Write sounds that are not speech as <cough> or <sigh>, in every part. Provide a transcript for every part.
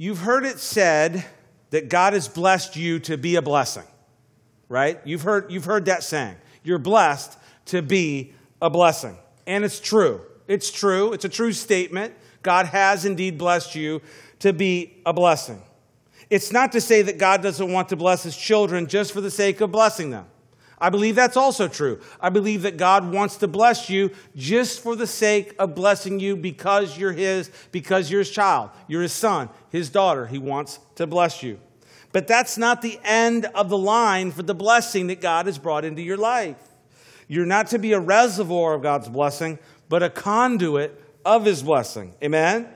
You've heard it said that God has blessed you to be a blessing, right? You've heard, you've heard that saying. You're blessed to be a blessing. And it's true. It's true. It's a true statement. God has indeed blessed you to be a blessing. It's not to say that God doesn't want to bless his children just for the sake of blessing them. I believe that's also true. I believe that God wants to bless you just for the sake of blessing you because you're His, because you're His child, you're His son, His daughter. He wants to bless you. But that's not the end of the line for the blessing that God has brought into your life. You're not to be a reservoir of God's blessing, but a conduit of His blessing. Amen?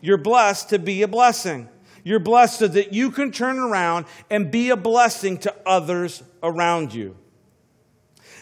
You're blessed to be a blessing. You're blessed so that you can turn around and be a blessing to others around you.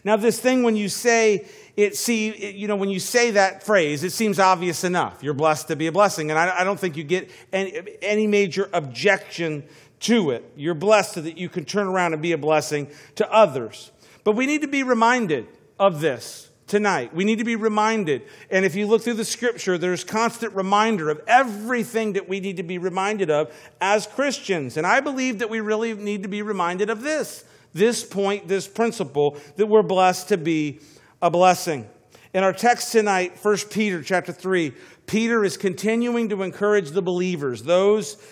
Now, this thing when you say it, see, you know, when you say that phrase, it seems obvious enough. You're blessed to be a blessing. And I, I don't think you get any, any major objection to it. You're blessed so that you can turn around and be a blessing to others. But we need to be reminded of this tonight. We need to be reminded. And if you look through the scripture, there's constant reminder of everything that we need to be reminded of as Christians. And I believe that we really need to be reminded of this this point, this principle, that we're blessed to be a blessing. In our text tonight, 1 Peter chapter 3, Peter is continuing to encourage the believers, those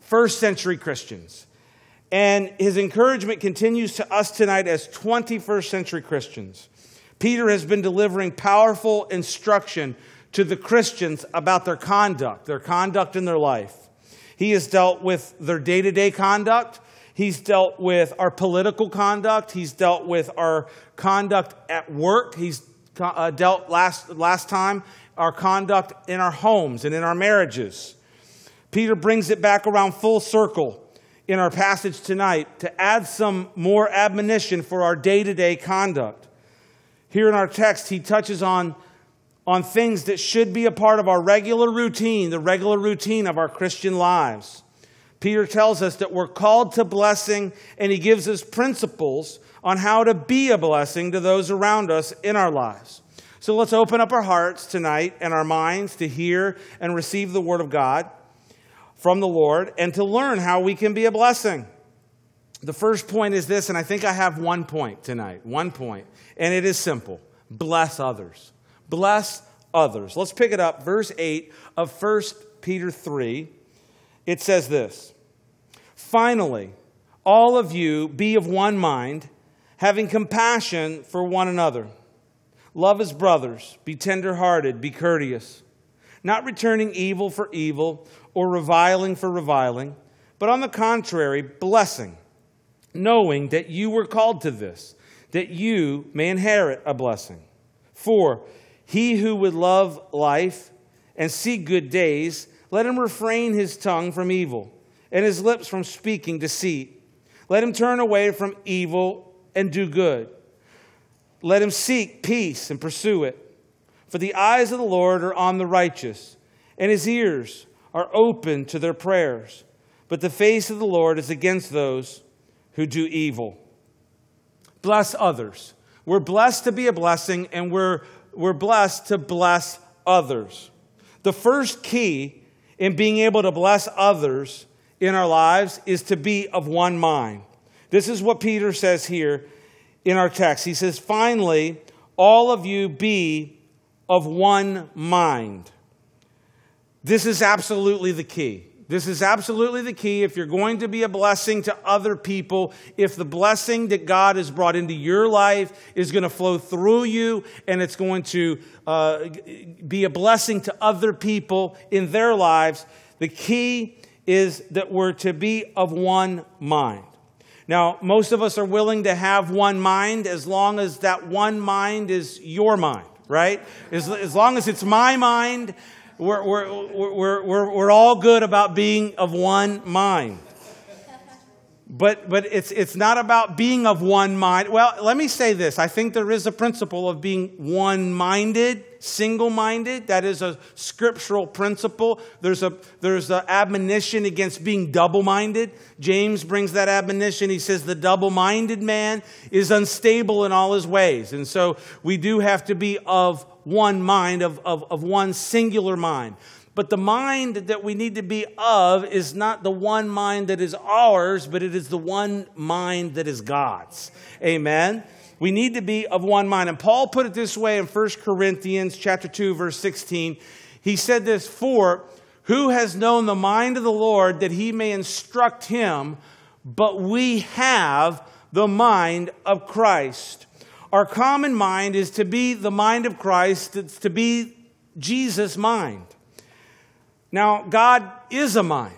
first century Christians. And his encouragement continues to us tonight as 21st century Christians. Peter has been delivering powerful instruction to the Christians about their conduct, their conduct in their life. He has dealt with their day to day conduct. He's dealt with our political conduct. He's dealt with our conduct at work. He's uh, dealt last, last time our conduct in our homes and in our marriages. Peter brings it back around full circle in our passage tonight to add some more admonition for our day to day conduct. Here in our text, he touches on, on things that should be a part of our regular routine, the regular routine of our Christian lives. Peter tells us that we're called to blessing, and he gives us principles on how to be a blessing to those around us in our lives. So let's open up our hearts tonight and our minds to hear and receive the Word of God from the Lord and to learn how we can be a blessing. The first point is this, and I think I have one point tonight, one point, and it is simple bless others. Bless others. Let's pick it up, verse 8 of 1 Peter 3 it says this Finally, all of you be of one mind, having compassion for one another. Love as brothers, be tenderhearted, be courteous, not returning evil for evil or reviling for reviling, but on the contrary, blessing, knowing that you were called to this, that you may inherit a blessing. For he who would love life and see good days, let him refrain his tongue from evil and his lips from speaking deceit. Let him turn away from evil and do good. Let him seek peace and pursue it. For the eyes of the Lord are on the righteous, and his ears are open to their prayers. But the face of the Lord is against those who do evil. Bless others. We're blessed to be a blessing, and we're, we're blessed to bless others. The first key in being able to bless others in our lives is to be of one mind. This is what Peter says here in our text. He says, Finally, all of you be of one mind. This is absolutely the key. This is absolutely the key. If you're going to be a blessing to other people, if the blessing that God has brought into your life is going to flow through you and it's going to uh, be a blessing to other people in their lives, the key is that we're to be of one mind. Now, most of us are willing to have one mind as long as that one mind is your mind, right? As, as long as it's my mind, we're, we're, we're, we're, we're all good about being of one mind. But, but it's, it's not about being of one mind. Well, let me say this. I think there is a principle of being one minded, single minded. That is a scriptural principle. There's a there's an admonition against being double minded. James brings that admonition. He says the double minded man is unstable in all his ways. And so we do have to be of one mind, of, of, of one singular mind. But the mind that we need to be of is not the one mind that is ours, but it is the one mind that is God's. Amen. We need to be of one mind. And Paul put it this way in 1 Corinthians chapter 2 verse 16. He said this, "For who has known the mind of the Lord that he may instruct him, but we have the mind of Christ." Our common mind is to be the mind of Christ, it's to be Jesus' mind. Now, God is a mind,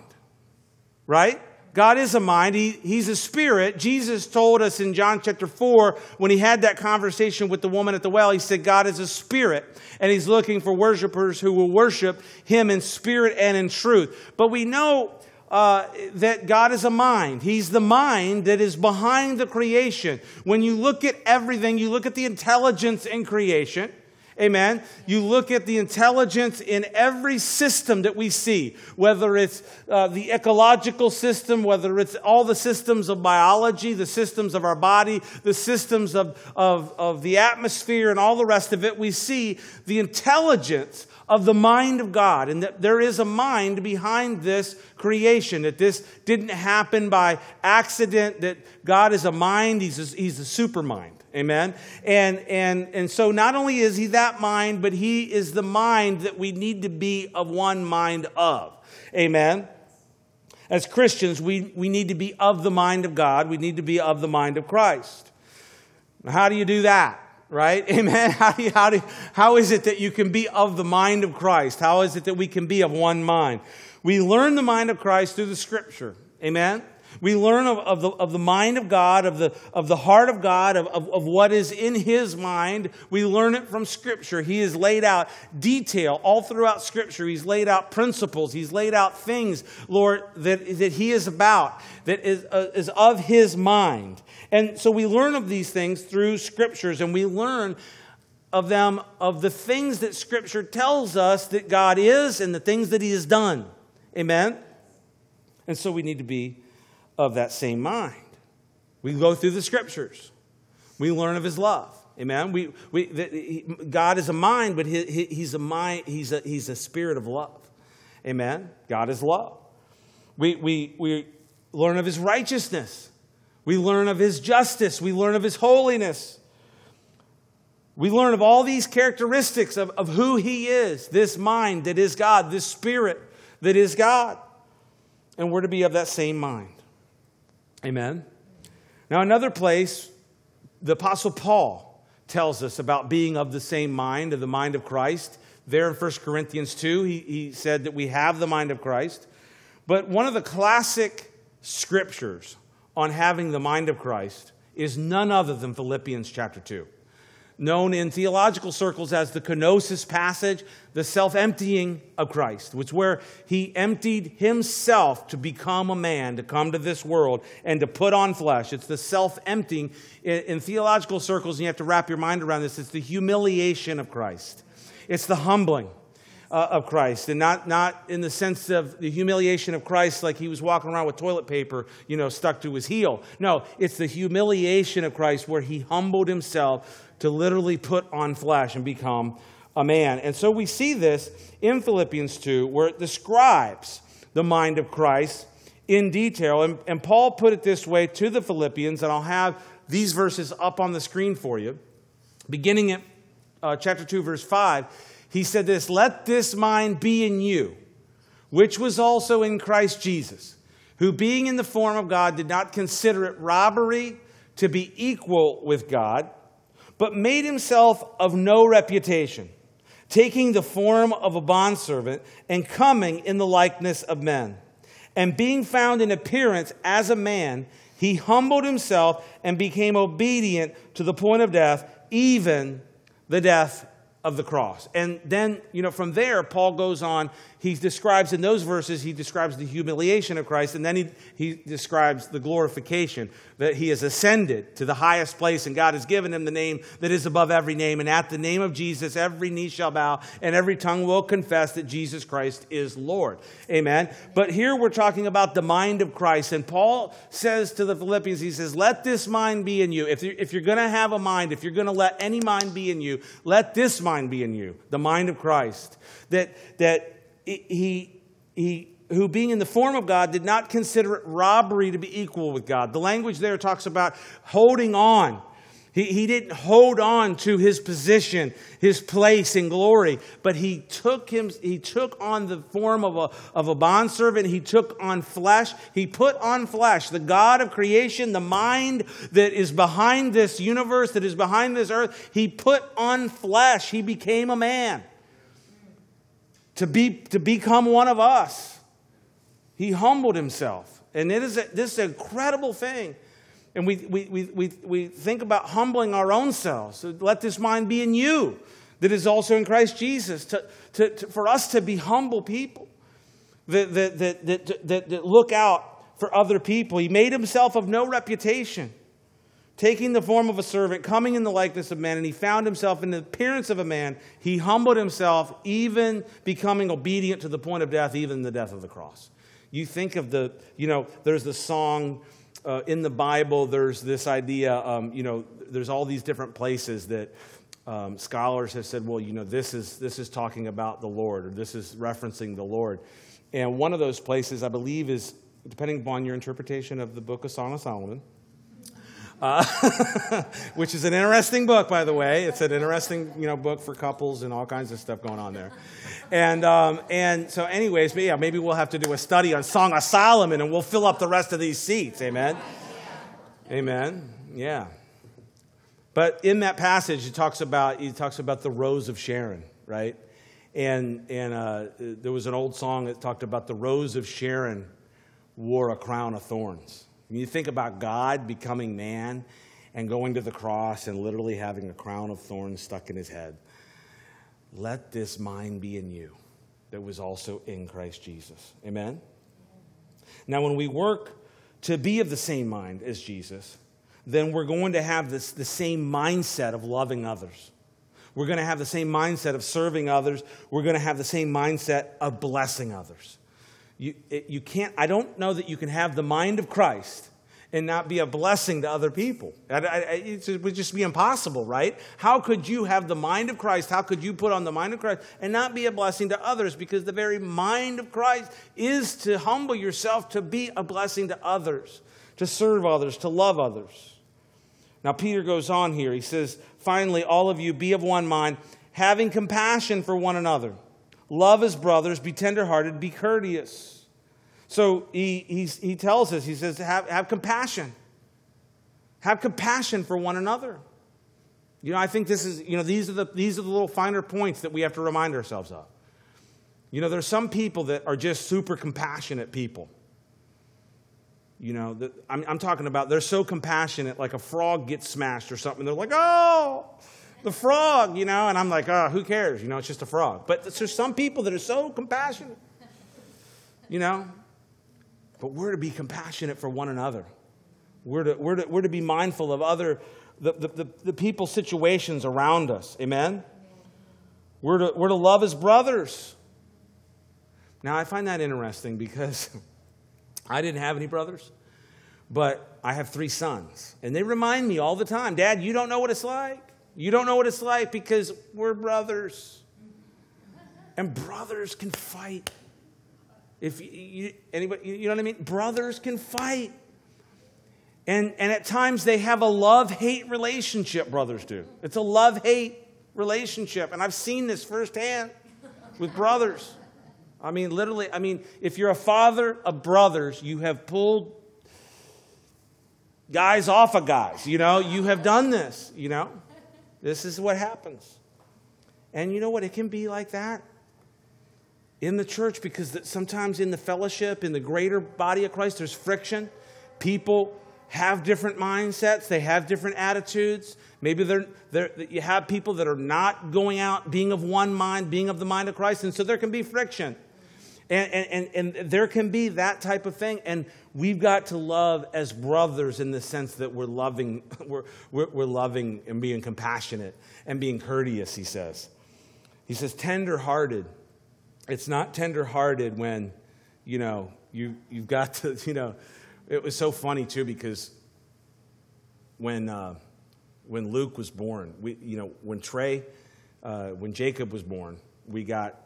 right? God is a mind. He, he's a spirit. Jesus told us in John chapter 4, when he had that conversation with the woman at the well, he said, God is a spirit, and he's looking for worshipers who will worship him in spirit and in truth. But we know uh, that God is a mind. He's the mind that is behind the creation. When you look at everything, you look at the intelligence in creation, Amen. You look at the intelligence in every system that we see, whether it's uh, the ecological system, whether it's all the systems of biology, the systems of our body, the systems of, of, of the atmosphere, and all the rest of it, we see the intelligence of the mind of God, and that there is a mind behind this creation, that this didn't happen by accident, that God is a mind, He's a, he's a super mind. Amen. And, and, and so not only is he that mind, but he is the mind that we need to be of one mind of. Amen. As Christians, we, we need to be of the mind of God. We need to be of the mind of Christ. How do you do that? Right? <laughs> Amen. How, do you, how, do, how is it that you can be of the mind of Christ? How is it that we can be of one mind? We learn the mind of Christ through the scripture. Amen. We learn of, of, the, of the mind of God, of the, of the heart of God, of, of, of what is in His mind. We learn it from Scripture. He has laid out detail all throughout Scripture. He's laid out principles. He's laid out things, Lord, that, that He is about, that is, uh, is of His mind. And so we learn of these things through Scriptures, and we learn of them, of the things that Scripture tells us that God is and the things that He has done. Amen? And so we need to be of that same mind. We go through the scriptures. We learn of his love. Amen. We, we, the, he, God is a mind, but he, he, he's a mind. He's a, he's a spirit of love. Amen. God is love. We, we, we learn of his righteousness. We learn of his justice. We learn of his holiness. We learn of all these characteristics of, of who he is this mind that is God, this spirit that is God. And we're to be of that same mind. Amen. Now, another place, the Apostle Paul tells us about being of the same mind, of the mind of Christ. There in 1 Corinthians 2, he, he said that we have the mind of Christ. But one of the classic scriptures on having the mind of Christ is none other than Philippians chapter 2 known in theological circles as the kenosis passage, the self emptying of Christ, which where he emptied himself to become a man, to come to this world, and to put on flesh. It's the self emptying. In, theological circles, and you have to wrap your mind around this, it's the humiliation of Christ, it's the humbling. Uh, of Christ, and not, not in the sense of the humiliation of Christ, like he was walking around with toilet paper, you know, stuck to his heel. No, it's the humiliation of Christ where he humbled himself to literally put on flesh and become a man. And so we see this in Philippians 2, where it describes the mind of Christ in detail. And, and Paul put it this way to the Philippians, and I'll have these verses up on the screen for you. Beginning at uh, chapter 2, verse 5, he said this Let this mind be in you, which was also in Christ Jesus, who being in the form of God did not consider it robbery to be equal with God but made himself of no reputation, taking the form of a bondservant and coming in the likeness of men. And being found in appearance as a man, he humbled himself and became obedient to the point of death, even the death of the cross. And then, you know, from there, Paul goes on. He describes in those verses, he describes the humiliation of Christ, and then he, he describes the glorification that he has ascended to the highest place, and God has given him the name that is above every name. And at the name of Jesus, every knee shall bow, and every tongue will confess that Jesus Christ is Lord. Amen. But here we're talking about the mind of Christ. And Paul says to the Philippians, he says, Let this mind be in you. If you're, if you're going to have a mind, if you're going to let any mind be in you, let this mind be in you, the mind of Christ. That, that he, he, who being in the form of God did not consider it robbery to be equal with God. The language there talks about holding on. He, he didn't hold on to his position, his place in glory, but he took him, he took on the form of a, of a bondservant. He took on flesh. He put on flesh. The God of creation, the mind that is behind this universe, that is behind this earth, he put on flesh. He became a man to, be, to become one of us. He humbled himself. And it is a, this is an incredible thing. And we, we, we, we, we think about humbling our own selves. Let this mind be in you that is also in Christ Jesus. To, to, to for us to be humble people that, that, that, that, that, that look out for other people. He made himself of no reputation, taking the form of a servant, coming in the likeness of man, and he found himself in the appearance of a man. He humbled himself, even becoming obedient to the point of death, even the death of the cross. You think of the, you know, there's the song uh, in the Bible, there's this idea, um, you know, there's all these different places that um, scholars have said, well, you know, this is, this is talking about the Lord, or this is referencing the Lord. And one of those places, I believe, is, depending upon your interpretation of the book of Song of Solomon, uh, <laughs> which is an interesting book, by the way. It's an interesting, you know, book for couples and all kinds of stuff going on there. And, um, and so, anyways, yeah, maybe we'll have to do a study on Song of Solomon and we'll fill up the rest of these seats. Amen? Amen. Yeah. But in that passage, it talks about, he talks about the rose of Sharon, right? And, and uh, there was an old song that talked about the rose of Sharon wore a crown of thorns. When you think about God becoming man and going to the cross and literally having a crown of thorns stuck in his head, let this mind be in you that was also in Christ Jesus. Amen? Now, when we work to be of the same mind as Jesus, then we're going to have this, the same mindset of loving others. We're going to have the same mindset of serving others. We're going to have the same mindset of blessing others. You, you can't, I don't know that you can have the mind of Christ and not be a blessing to other people. It would just be impossible, right? How could you have the mind of Christ? How could you put on the mind of Christ and not be a blessing to others? Because the very mind of Christ is to humble yourself to be a blessing to others, to serve others, to love others. Now, Peter goes on here. He says, Finally, all of you be of one mind, having compassion for one another. Love as brothers, be tenderhearted, be courteous. So he, he tells us, he says, have, have compassion. Have compassion for one another. You know, I think this is, you know, these are, the, these are the little finer points that we have to remind ourselves of. You know, there's some people that are just super compassionate people. You know, the, I'm, I'm talking about they're so compassionate, like a frog gets smashed or something. They're like, oh, the frog, you know, and I'm like, oh, who cares? You know, it's just a frog. But there's some people that are so compassionate, you know, but we're to be compassionate for one another. We're to, we're to, we're to be mindful of other, the, the, the, the people's situations around us. Amen? We're to, we're to love as brothers. Now, I find that interesting because <laughs> I didn't have any brothers, but I have three sons. And they remind me all the time Dad, you don't know what it's like. You don't know what it's like because we're brothers. And brothers can fight. If you, anybody, you know what I mean? Brothers can fight. And, and at times they have a love hate relationship, brothers do. It's a love hate relationship. And I've seen this firsthand with brothers. I mean, literally, I mean, if you're a father of brothers, you have pulled guys off of guys. You know, you have done this, you know. This is what happens. And you know what? It can be like that in the church because that sometimes in the fellowship, in the greater body of Christ, there's friction. People have different mindsets, they have different attitudes. Maybe they're, they're, you have people that are not going out, being of one mind, being of the mind of Christ, and so there can be friction. And, and, and, and there can be that type of thing. And we've got to love as brothers in the sense that we're loving, <laughs> we're, we're, we're loving and being compassionate and being courteous, he says. He says, tender hearted it's not tenderhearted when, you know, you, you've got to, <laughs> you know, it was so funny too because when, uh, when Luke was born, we, you know, when Trey, uh, when Jacob was born, we got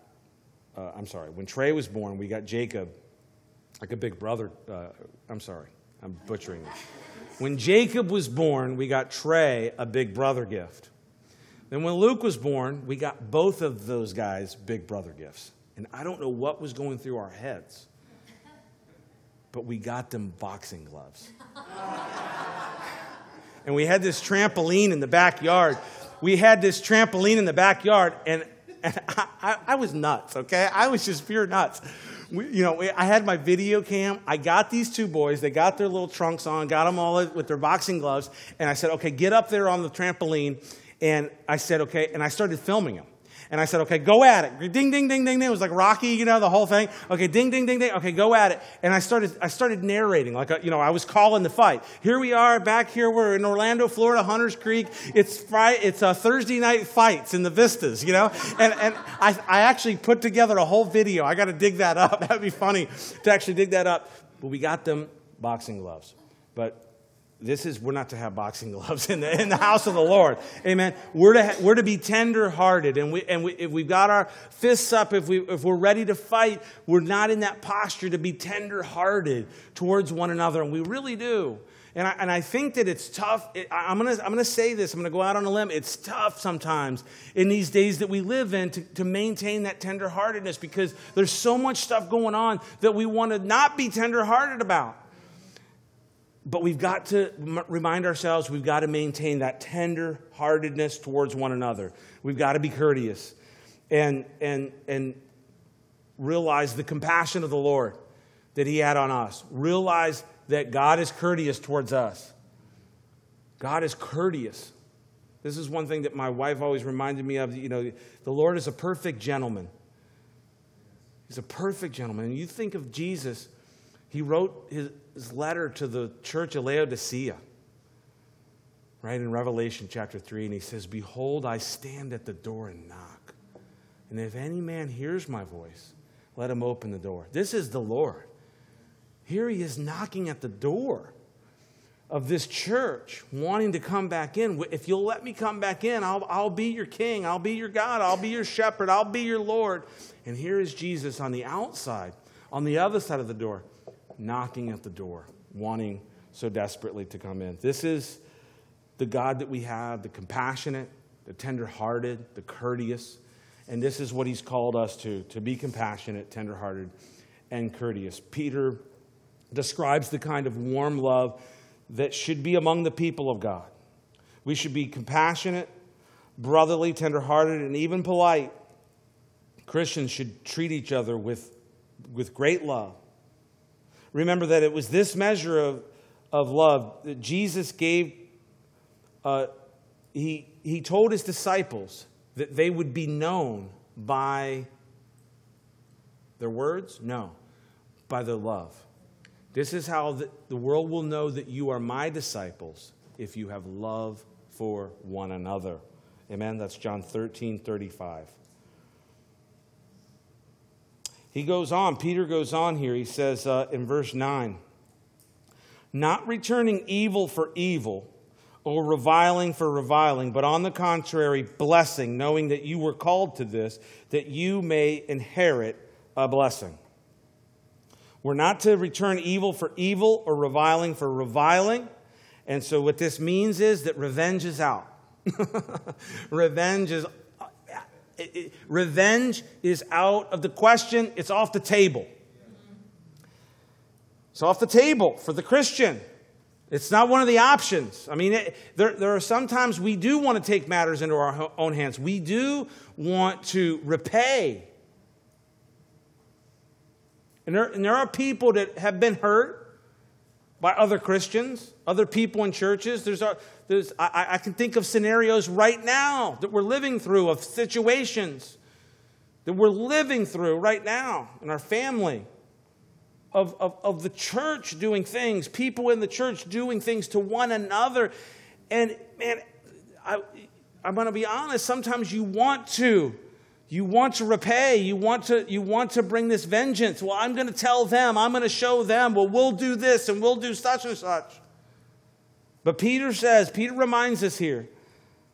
uh, I'm sorry, when Trey was born, we got Jacob like a big brother. Uh, I'm sorry, I'm butchering it. When Jacob was born, we got Trey a big brother gift. Then when Luke was born, we got both of those guys big brother gifts. And I don't know what was going through our heads, but we got them boxing gloves. and we had this trampoline in the backyard. We had this trampoline in the backyard, and, and I, I, I was nuts, okay? I was just pure nuts. We, you know, I had my video cam. I got these two boys. They got their little trunks on, got them all with their boxing gloves. And I said, okay, get up there on the trampoline. And I said, okay. And I started filming them. And I said, okay, go at it. Ding, ding, ding, ding, ding. It was like Rocky, you know, the whole thing. Okay, ding, ding, ding, ding. Okay, go at it. And I started, I started narrating, like, a, you know, I was calling the fight. Here we are back here. We're in Orlando, Florida, Hunters Creek. It's Friday, it's a Thursday night fights in the vistas, you know? And, and I, I actually put together a whole video. I got to dig that up. <laughs> That'd be funny to actually dig that up. But we got them boxing gloves. But this is we're not to have boxing <laughs> gloves in the, in the house of the lord amen we're to, we're to be tender hearted and, we, and we, if we've got our fists up if, we, if we're ready to fight we're not in that posture to be tender hearted towards one another and we really do and I, and I think that it's tough. It, I'm going to I'm gonna say this. I'm going to go out on a limb. It's tough sometimes in these days that we live in to, to maintain that tenderheartedness because there's so much stuff going on that we want to not be tenderhearted about. But we've got to remind ourselves we've got to maintain that tender heartedness towards one another. We've got to be courteous and, and, and realize the compassion of the Lord that He had on us. Realize that God is courteous towards us. God is courteous. This is one thing that my wife always reminded me of. You know, the Lord is a perfect gentleman. He's a perfect gentleman. And you think of Jesus, he wrote his, his letter to the church of Laodicea, right in Revelation chapter 3, and he says, Behold, I stand at the door and knock. And if any man hears my voice, let him open the door. This is the Lord. Here he is knocking at the door of this church, wanting to come back in. If you'll let me come back in, I'll, I'll be your king. I'll be your God. I'll be your shepherd. I'll be your Lord. And here is Jesus on the outside, on the other side of the door knocking at the door, wanting so desperately to come in. This is the God that we have, the compassionate, the tenderhearted, the courteous. And this is what he's called us to to be compassionate, tenderhearted, and courteous. Peter describes the kind of warm love that should be among the people of God. We should be compassionate, brotherly, tenderhearted, and even polite. Christians should treat each other with, with great love remember that it was this measure of, of love that Jesus gave. Uh, he, he told his disciples that they would be known by their words? No, by their love. This is how the, the world will know that you are my disciples if you have love for one another. Amen. That's John 13 35. He goes on, Peter goes on here. He says uh, in verse 9, not returning evil for evil or reviling for reviling, but on the contrary, blessing, knowing that you were called to this, that you may inherit a blessing. We're not to return evil for evil or reviling for reviling. And so, what this means is that revenge is out. <laughs> revenge is it, it, revenge is out of the question, it's off the table. It's off the table for the Christian. It's not one of the options. I mean, it, there, there are sometimes we do want to take matters into our own hands. We do want to repay. And there, and there are people that have been hurt by other Christians, other people in churches. There's, a, there's I, I can think of scenarios right now that we're living through, of situations that we're living through right now in our family, of, of, of the church doing things, people in the church doing things to one another. And man, I, I'm going to be honest, sometimes you want to you want to repay. You want to, you want to bring this vengeance. Well, I'm going to tell them. I'm going to show them. Well, we'll do this and we'll do such and such. But Peter says, Peter reminds us here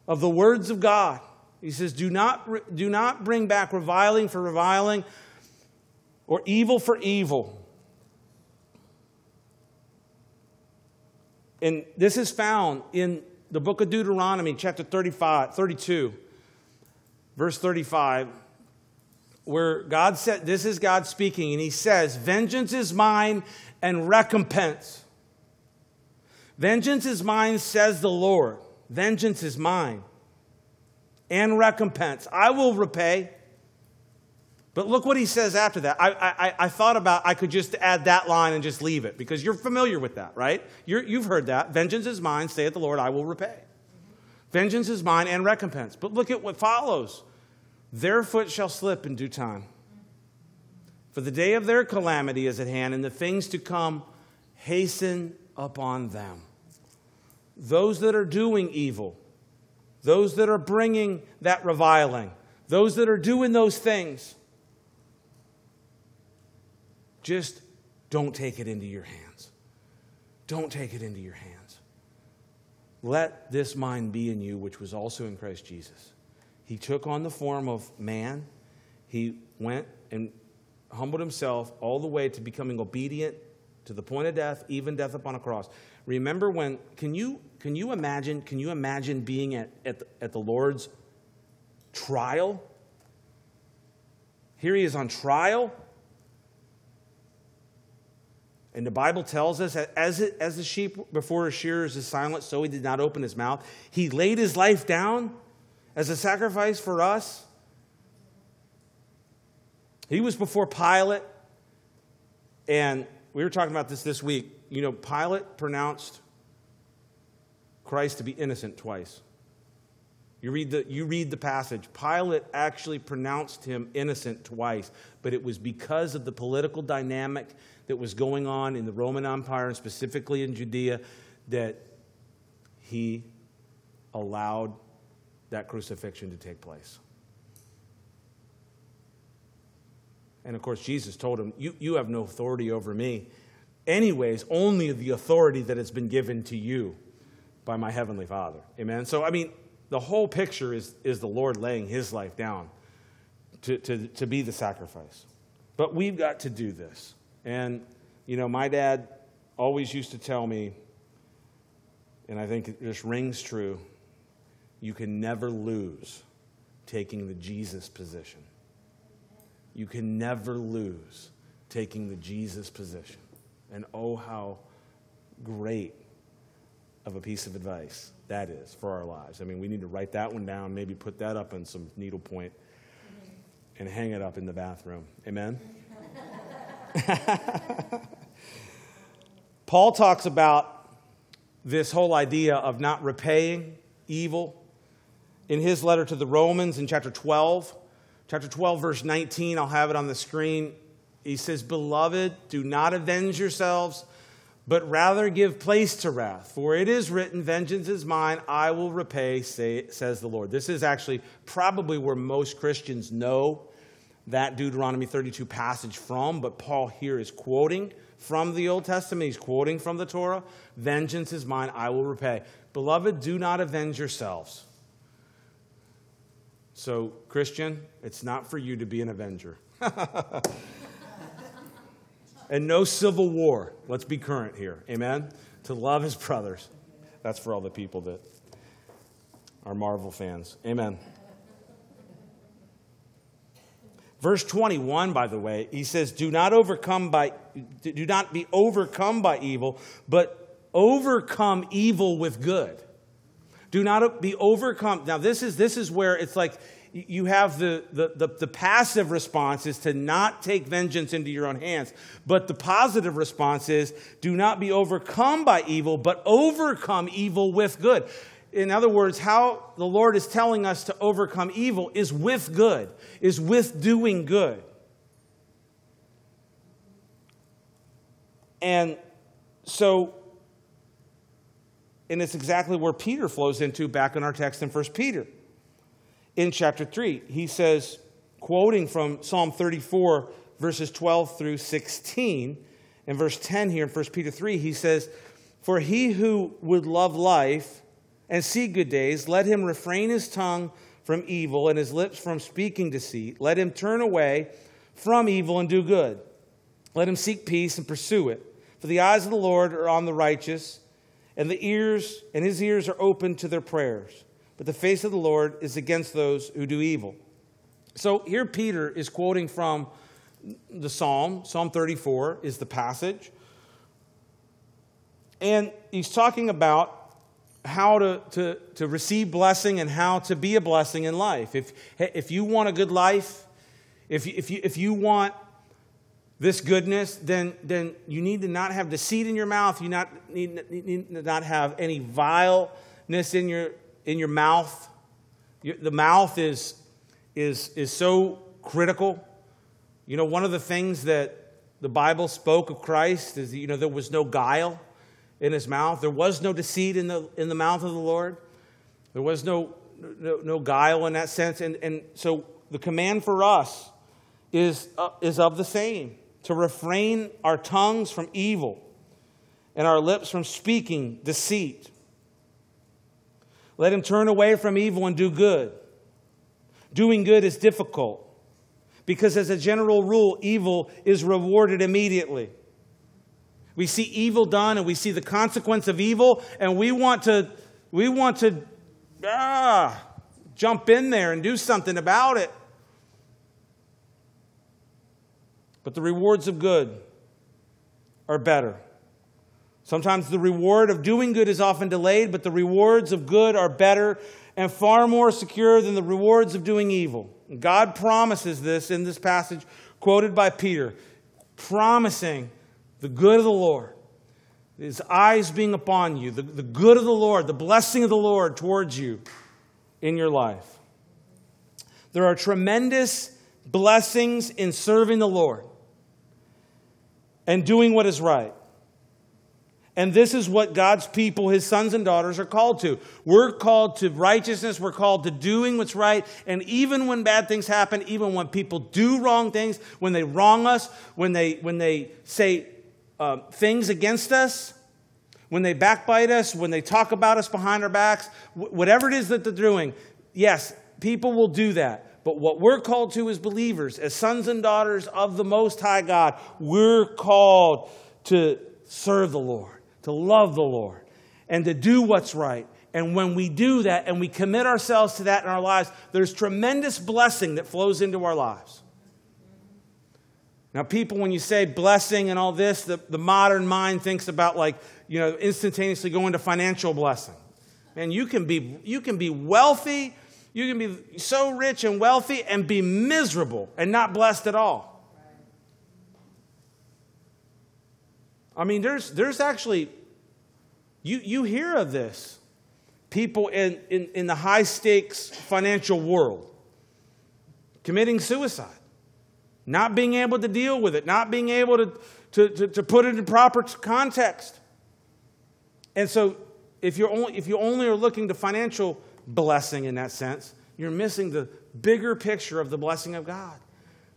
of the words of God. He says, Do not, do not bring back reviling for reviling, or evil for evil. And this is found in the book of Deuteronomy, chapter 35, 32, verse 35, where God said, This is God speaking, and He says, Vengeance is mine and recompense. Vengeance is mine, says the Lord. Vengeance is mine and recompense. I will repay. But look what he says after that. I, I, I thought about I could just add that line and just leave it because you're familiar with that, right? you have heard that. Vengeance is mine, saith the Lord, I will repay. Vengeance is mine and recompense. But look at what follows. Their foot shall slip in due time. For the day of their calamity is at hand, and the things to come hasten upon them. Those that are doing evil, those that are bringing that reviling, those that are doing those things, just don't take it into your hands. Don't take it into your hands. Let this mind be in you, which was also in Christ Jesus. He took on the form of man. He went and humbled himself all the way to becoming obedient to the point of death, even death upon a cross. Remember when, can you, can you imagine, can you imagine being at, at, the, at the Lord's trial? Here he is on trial. And the Bible tells us that as, it, as the sheep before his shearers is silent, so he did not open his mouth. He laid his life down as a sacrifice for us. He was before Pilate. And we were talking about this this week. You know, Pilate pronounced Christ to be innocent twice. You read, the, you read the passage. Pilate actually pronounced him innocent twice, but it was because of the political dynamic that was going on in the Roman Empire and specifically in Judea that he allowed that crucifixion to take place. And of course, Jesus told him, You, you have no authority over me. Anyways, only the authority that has been given to you by my heavenly Father. Amen. So, I mean, the whole picture is, is the Lord laying his life down to, to, to be the sacrifice. But we've got to do this. And, you know, my dad always used to tell me, and I think it just rings true you can never lose taking the Jesus position. You can never lose taking the Jesus position. And oh, how great of a piece of advice that is for our lives. I mean, we need to write that one down, maybe put that up on some needlepoint and hang it up in the bathroom. Amen? <laughs> Paul talks about this whole idea of not repaying evil in his letter to the Romans in chapter 12. Chapter 12, verse 19, I'll have it on the screen. He says, Beloved, do not avenge yourselves, but rather give place to wrath. For it is written, Vengeance is mine, I will repay, say, says the Lord. This is actually probably where most Christians know that Deuteronomy 32 passage from, but Paul here is quoting from the Old Testament. He's quoting from the Torah Vengeance is mine, I will repay. Beloved, do not avenge yourselves. So, Christian, it's not for you to be an avenger. <laughs> and no civil war. Let's be current here. Amen? To love his brothers. That's for all the people that are Marvel fans. Amen. Verse 21, by the way, he says, Do not overcome by do not be overcome by evil, but overcome evil with good. Do not be overcome. Now, this is this is where it's like you have the, the, the, the, passive response is to not take vengeance into your own hands. But the positive response is do not be overcome by evil, but overcome evil with good in other words, how the Lord is telling us to overcome evil is with good, is with doing good. And so, and it's exactly where Peter flows into back in our text in 1 Peter. In chapter 3, he says, quoting from Psalm 34, verses 12 through 16, and verse 10 here in 1 Peter 3, he says, For he who would love life, and see good days, let him refrain his tongue from evil and his lips from speaking deceit. Let him turn away from evil and do good. Let him seek peace and pursue it. For the eyes of the Lord are on the righteous, and the ears and his ears are open to their prayers. But the face of the Lord is against those who do evil. So here Peter is quoting from the Psalm. Psalm 34 is the passage. And he's talking about how to, to, to receive blessing and how to be a blessing in life. If, if you want a good life, if you, if you, if you want this goodness, then, then you need to not have deceit in your mouth. You not, need, need to not have any vileness in your, in your mouth. The mouth is, is, is so critical. You know, one of the things that the Bible spoke of Christ is, you know, there was no guile in his mouth. There was no deceit in the, in the mouth of the Lord. There was no, no, no guile in that sense. And, and so the command for us is, uh, is of the same to refrain our tongues from evil and our lips from speaking deceit. Let him turn away from evil and do good. Doing good is difficult because, as a general rule, evil is rewarded immediately. We see evil done and we see the consequence of evil, and we want to, we want to ah, jump in there and do something about it. But the rewards of good are better. Sometimes the reward of doing good is often delayed, but the rewards of good are better and far more secure than the rewards of doing evil. God promises this in this passage quoted by Peter, promising the good of the Lord, his eyes being upon you, the, the good of the Lord, the blessing of the Lord towards you in your life. There are tremendous blessings in serving the Lord and doing what is right. And this is what God's people, his sons and daughters, are called to. We're called to righteousness. We're called to doing what's right. And even when bad things happen, even when people do wrong things, when they wrong us, when they, when they say uh, things against us, when they backbite us, when they talk about us behind our backs, whatever it is that they're doing, yes, people will do that. But what we're called to as believers, as sons and daughters of the Most High God, we're called to serve the Lord to love the Lord and to do what's right. And when we do that and we commit ourselves to that in our lives, there's tremendous blessing that flows into our lives. Now, people, when you say blessing and all this, the, the modern mind thinks about like, you know, instantaneously going to financial blessing. Man, you can be, you can be wealthy, you can be so rich and wealthy and be miserable and not blessed at all. I mean, there's, there's actually, you, you hear of this. People in, in, in the high stakes financial world committing suicide, not being able to deal with it, not being able to, to, to, to put it in proper context. And so, if, you're only, if you only are looking to financial blessing in that sense, you're missing the bigger picture of the blessing of God.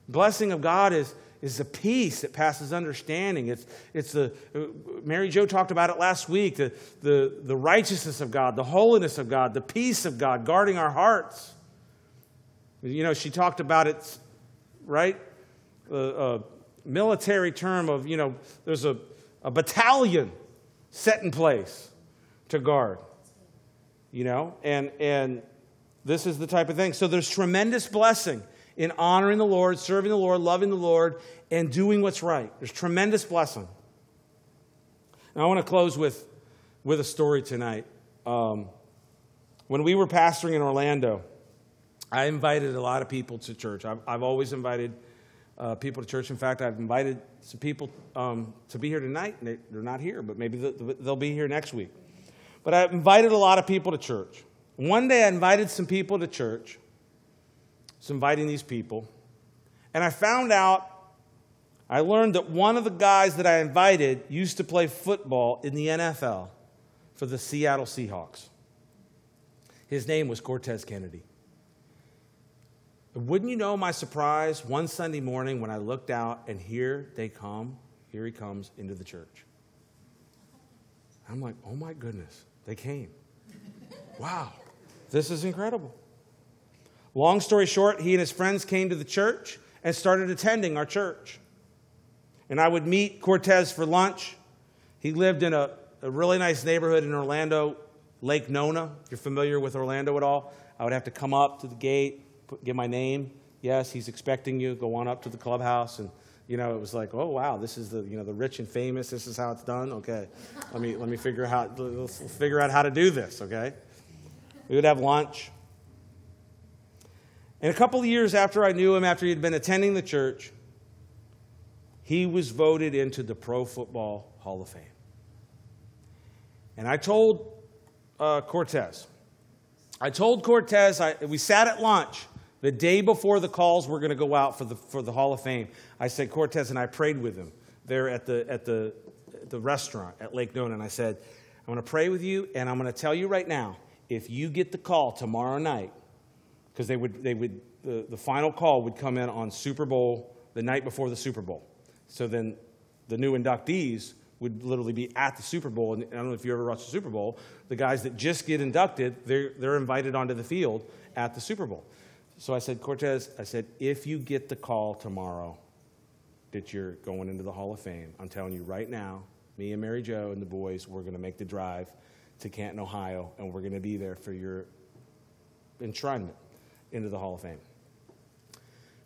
Blessing of God is, is the peace that passes understanding. It's, it's the, uh, Mary Jo talked about it last week, the, the, the righteousness of God, the holiness of God, the peace of God guarding our hearts. You know, she talked about it, right? A, a military term of, you know, there's a, a battalion set in place to guard, you know, and, and this is the type of thing. So there's tremendous blessing in honoring the Lord, serving the Lord, loving the Lord, and doing what's right. There's tremendous blessing. Now, I want to close with, with a story tonight. Um, when we were pastoring in Orlando, I invited a lot of people to church. I've, I've always invited uh, people to church. In fact, I've invited some people um, to be here tonight. They, are not here, but maybe they'll be here next week. But I've invited a lot of people to church. One day I invited some people to church, inviting these people, and I found out I learned that one of the guys that I invited used to play football in the NFL for the Seattle Seahawks. His name was Cortez Kennedy. Wouldn't you know my surprise one Sunday morning when I looked out and here they come, here he comes into the church. I'm like, oh my goodness, they came. Wow, this is incredible. Long story short, he and his friends came to the church and started attending our church. And I would meet Cortez for lunch. He lived in a, a really nice neighborhood in Orlando, Lake Nona. If you're familiar with Orlando at all, I would have to come up to the gate, put, give my name. Yes, he's expecting you. Go on up to the clubhouse and you know, it was like, oh wow, this is the you know the rich and famous. This is how it's done. Okay, let me let me figure out let's figure out how to do this. Okay, we would have lunch. And a couple of years after I knew him, after he had been attending the church, he was voted into the Pro Football Hall of Fame. And I told uh, Cortez, I told Cortez, I, we sat at lunch the day before the calls were going to go out for the, for the Hall of Fame. I said, Cortez, and I prayed with him there at the, at the, the restaurant at Lake Nona. And I said, I'm going to pray with you, and I'm going to tell you right now if you get the call tomorrow night, because they would, they would, the, the final call would come in on Super Bowl, the night before the Super Bowl. So then the new inductees would literally be at the Super Bowl. And I don't know if you ever watched the Super Bowl. The guys that just get inducted, they're, they're invited onto the field at the Super Bowl. So I said, Cortez, I said, if you get the call tomorrow that you're going into the Hall of Fame, I'm telling you right now, me and Mary Jo and the boys, we're going to make the drive to Canton, Ohio, and we're going to be there for your enshrinement into the Hall of Fame.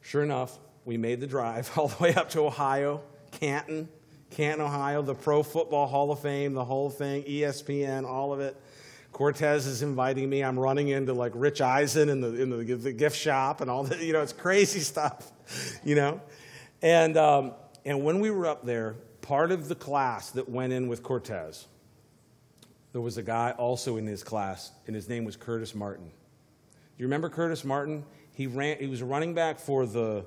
Sure enough, we made the drive <laughs> all the way up to Ohio, Canton, Canton, Ohio, the Pro Football Hall of Fame, the whole thing, ESPN, all of it. Cortez is inviting me. I'm running into like Rich Eisen in the, in the, the gift shop and all that. <laughs> You know, it's crazy stuff, <laughs> you know. And, um, and when we were up there, part of the class that went in with Cortez, there was a guy also in his class, and his name was Curtis Martin. You remember Curtis Martin? He, ran, he was a running back for the,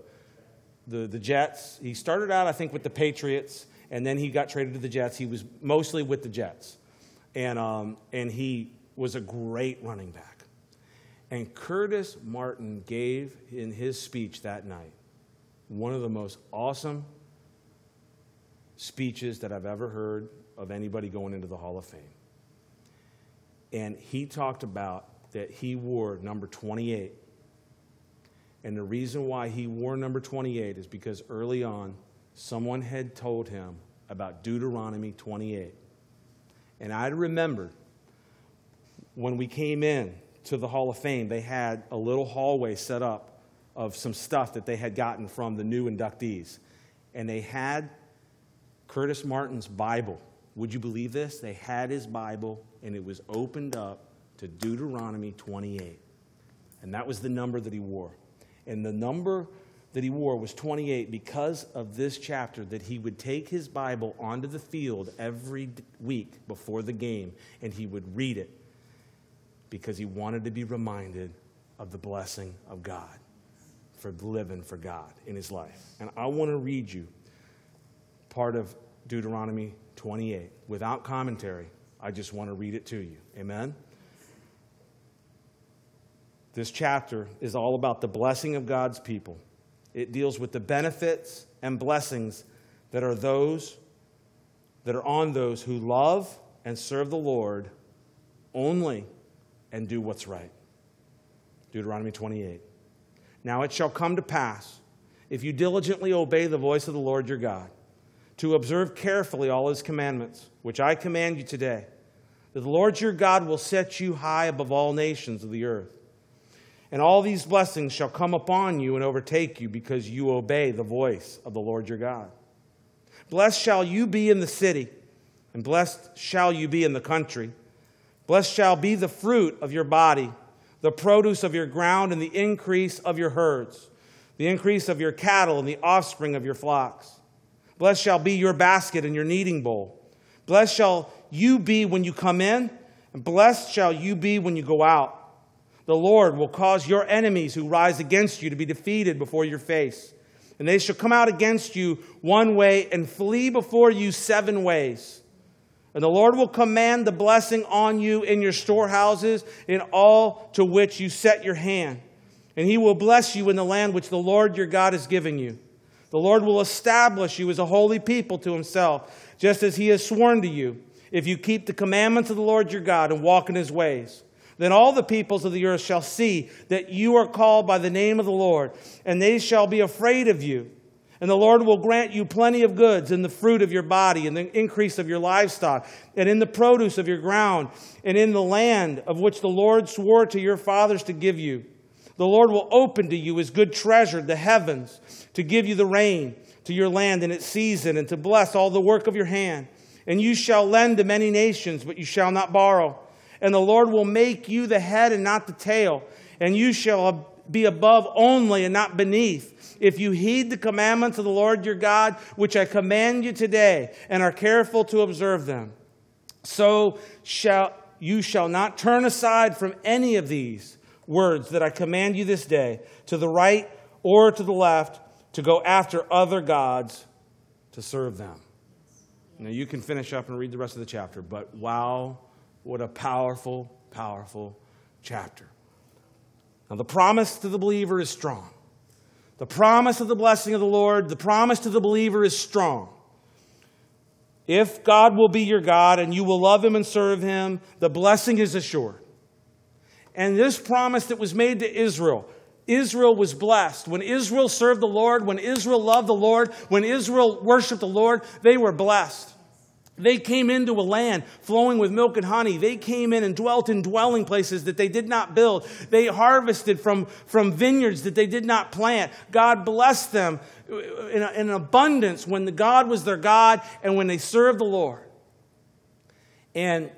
the, the Jets. He started out, I think, with the Patriots, and then he got traded to the Jets. He was mostly with the Jets. And, um, and he was a great running back. And Curtis Martin gave in his speech that night one of the most awesome speeches that I've ever heard of anybody going into the Hall of Fame. And he talked about that he wore number 28. And the reason why he wore number 28 is because early on, someone had told him about Deuteronomy 28. And I remember when we came in to the Hall of Fame, they had a little hallway set up of some stuff that they had gotten from the new inductees. And they had Curtis Martin's Bible. Would you believe this? They had his Bible, and it was opened up to Deuteronomy 28. And that was the number that he wore. And the number that he wore was 28 because of this chapter that he would take his Bible onto the field every week before the game and he would read it because he wanted to be reminded of the blessing of God for living for God in his life. And I want to read you part of Deuteronomy 28 without commentary. I just want to read it to you. Amen. This chapter is all about the blessing of God's people it deals with the benefits and blessings that are those that are on those who love and serve the Lord only and do what's right. Deuteronomy 28. Now it shall come to pass, if you diligently obey the voice of the Lord your God, to observe carefully all his commandments, which I command you today, that the Lord your God will set you high above all nations of the earth. And all these blessings shall come upon you and overtake you because you obey the voice of the Lord your God. Blessed shall you be in the city, and blessed shall you be in the country. Blessed shall be the fruit of your body, the produce of your ground, and the increase of your herds, the increase of your cattle, and the offspring of your flocks. Blessed shall be your basket and your kneading bowl. Blessed shall you be when you come in, and blessed shall you be when you go out. The Lord will cause your enemies who rise against you to be defeated before your face. And they shall come out against you one way and flee before you seven ways. And the Lord will command the blessing on you in your storehouses, in all to which you set your hand. And he will bless you in the land which the Lord your God is giving you. The Lord will establish you as a holy people to himself, just as he has sworn to you, if you keep the commandments of the Lord your God and walk in his ways. Then all the peoples of the earth shall see that you are called by the name of the Lord, and they shall be afraid of you. And the Lord will grant you plenty of goods in the fruit of your body, and the increase of your livestock, and in the produce of your ground, and in the land of which the Lord swore to your fathers to give you. The Lord will open to you his good treasure, the heavens, to give you the rain to your land in its season, and to bless all the work of your hand. And you shall lend to many nations, but you shall not borrow. And the Lord will make you the head and not the tail, and you shall be above only and not beneath if you heed the commandments of the Lord your God, which I command you today, and are careful to observe them. So shall you shall not turn aside from any of these words that I command you this day, to the right or to the left, to go after other gods to serve them. Now you can finish up and read the rest of the chapter, but wow, what a powerful, powerful chapter. Now the promise to the believer is strong. The promise of the blessing of the Lord, the promise to the believer is strong. If God will be your God and you will love him and serve him, the blessing is assured. And this promise that was made to Israel, Israel was blessed. When Israel served the Lord, when Israel loved the Lord, when Israel worshiped the Lord, they were blessed. They came into a land flowing with milk and honey. They came in and dwelt in dwelling places that they did not build. They harvested from, from vineyards that they did not plant. God blessed them in, in abundance when the God was their God and when they served the Lord. And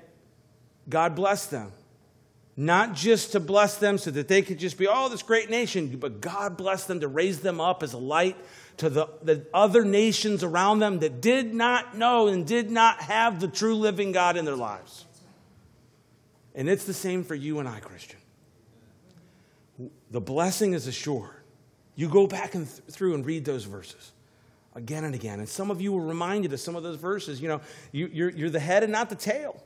God blessed them. Not just to bless them so that they could just be, oh, this great nation, but God blessed them to raise them up as a light to the, the other nations around them that did not know and did not have the true living God in their lives. And it's the same for you and I, Christian. The blessing is assured. You go back and th- through and read those verses again and again. And some of you were reminded of some of those verses. You know, you, you're, you're the head and not the tail.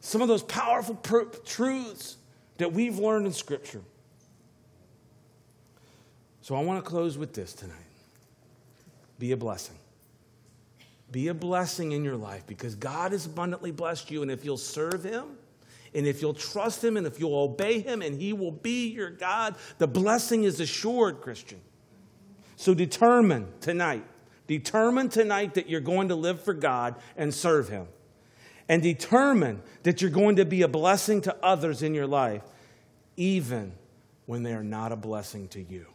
Some of those powerful pr- truths that we've learned in Scripture. So I want to close with this tonight be a blessing. Be a blessing in your life because God has abundantly blessed you. And if you'll serve Him, and if you'll trust Him, and if you'll obey Him, and He will be your God, the blessing is assured, Christian. So determine tonight, determine tonight that you're going to live for God and serve Him. And determine that you're going to be a blessing to others in your life, even when they are not a blessing to you.